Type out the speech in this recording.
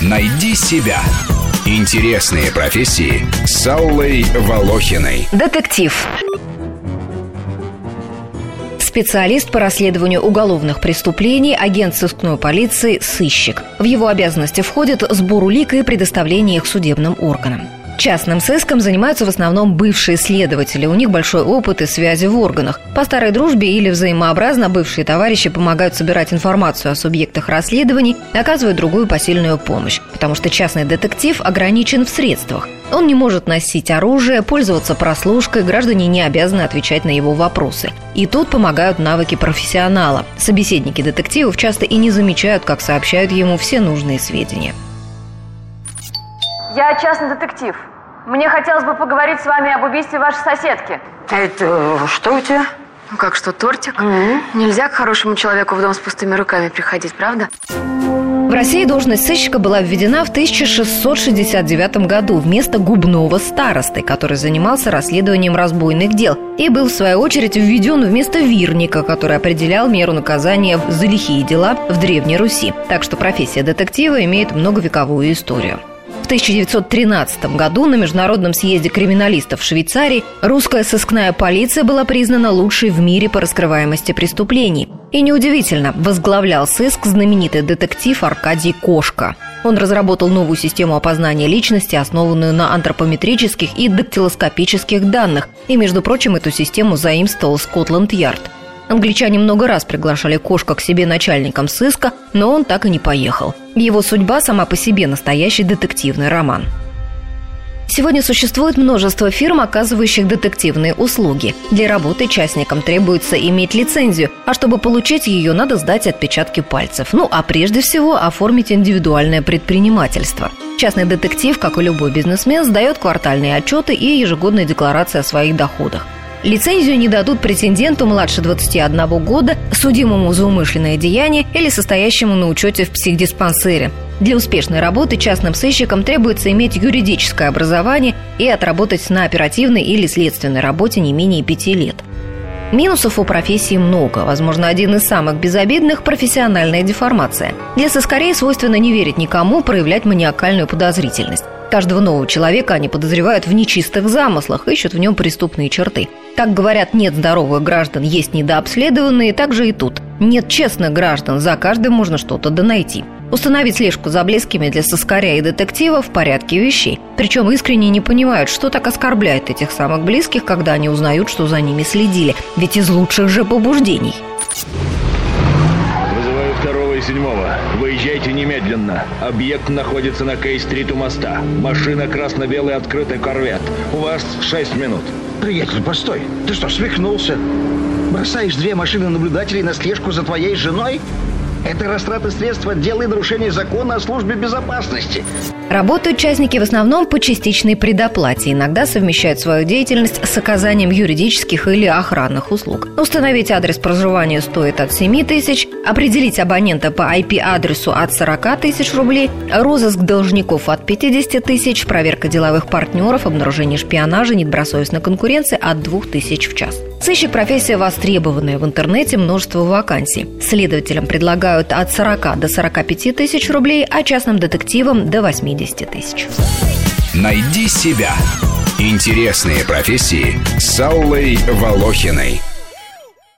Найди себя. Интересные профессии с Аллой Волохиной. Детектив. Специалист по расследованию уголовных преступлений, агент сыскной полиции, сыщик. В его обязанности входит сбор улик и предоставление их судебным органам. Частным сыском занимаются в основном бывшие следователи. У них большой опыт и связи в органах. По старой дружбе или взаимообразно бывшие товарищи помогают собирать информацию о субъектах расследований и оказывают другую посильную помощь, потому что частный детектив ограничен в средствах. Он не может носить оружие, пользоваться прослушкой, граждане не обязаны отвечать на его вопросы. И тут помогают навыки профессионала. Собеседники детективов часто и не замечают, как сообщают ему все нужные сведения. Я частный детектив. Мне хотелось бы поговорить с вами об убийстве вашей соседки. Это что у тебя? Ну как что, тортик? Mm-hmm. Нельзя к хорошему человеку в дом с пустыми руками приходить, правда? В России должность сыщика была введена в 1669 году вместо губного старосты, который занимался расследованием разбойных дел, и был, в свою очередь, введен вместо вирника, который определял меру наказания за лихие дела в Древней Руси. Так что профессия детектива имеет многовековую историю. В 1913 году на Международном съезде криминалистов в Швейцарии русская сыскная полиция была признана лучшей в мире по раскрываемости преступлений. И неудивительно, возглавлял сыск знаменитый детектив Аркадий Кошка. Он разработал новую систему опознания личности, основанную на антропометрических и дактилоскопических данных, и, между прочим, эту систему заимствовал Скотланд-Ярд – Англичане много раз приглашали Кошка к себе начальником сыска, но он так и не поехал. Его судьба сама по себе настоящий детективный роман. Сегодня существует множество фирм, оказывающих детективные услуги. Для работы частникам требуется иметь лицензию, а чтобы получить ее, надо сдать отпечатки пальцев. Ну, а прежде всего оформить индивидуальное предпринимательство. Частный детектив, как и любой бизнесмен, сдает квартальные отчеты и ежегодные декларации о своих доходах. Лицензию не дадут претенденту младше 21 года, судимому за умышленное деяние или состоящему на учете в психдиспансере. Для успешной работы частным сыщикам требуется иметь юридическое образование и отработать на оперативной или следственной работе не менее пяти лет. Минусов у профессии много. Возможно, один из самых безобидных – профессиональная деформация. Для соскорей свойственно не верить никому, проявлять маниакальную подозрительность. Каждого нового человека они подозревают в нечистых замыслах, ищут в нем преступные черты. Как говорят, нет здоровых граждан, есть недообследованные, так же и тут. Нет честных граждан, за каждым можно что-то донайти. Установить слежку за близкими для соскаря и детектива в порядке вещей. Причем искренне не понимают, что так оскорбляет этих самых близких, когда они узнают, что за ними следили. Ведь из лучших же побуждений. Седьмого. Выезжайте немедленно. Объект находится на Кей-стрит у моста. Машина красно-белый открытый корвет. У вас шесть минут. Приятель, постой. Ты что, свихнулся? Бросаешь две машины наблюдателей на слежку за твоей женой? Это растрата средств отдела и нарушение закона о службе безопасности. Работают частники в основном по частичной предоплате. Иногда совмещают свою деятельность с оказанием юридических или охранных услуг. Установить адрес проживания стоит от 7 тысяч, определить абонента по IP-адресу от 40 тысяч рублей, розыск должников от 50 тысяч, проверка деловых партнеров, обнаружение шпионажа, недобросовестной конкуренции от 2 тысяч в час. Сыщик – профессия востребованная. В интернете множество вакансий. Следователям предлагают от 40 до 45 тысяч рублей, а частным детективам – до 80 тысяч. Найди себя. Интересные профессии с Аллой Волохиной.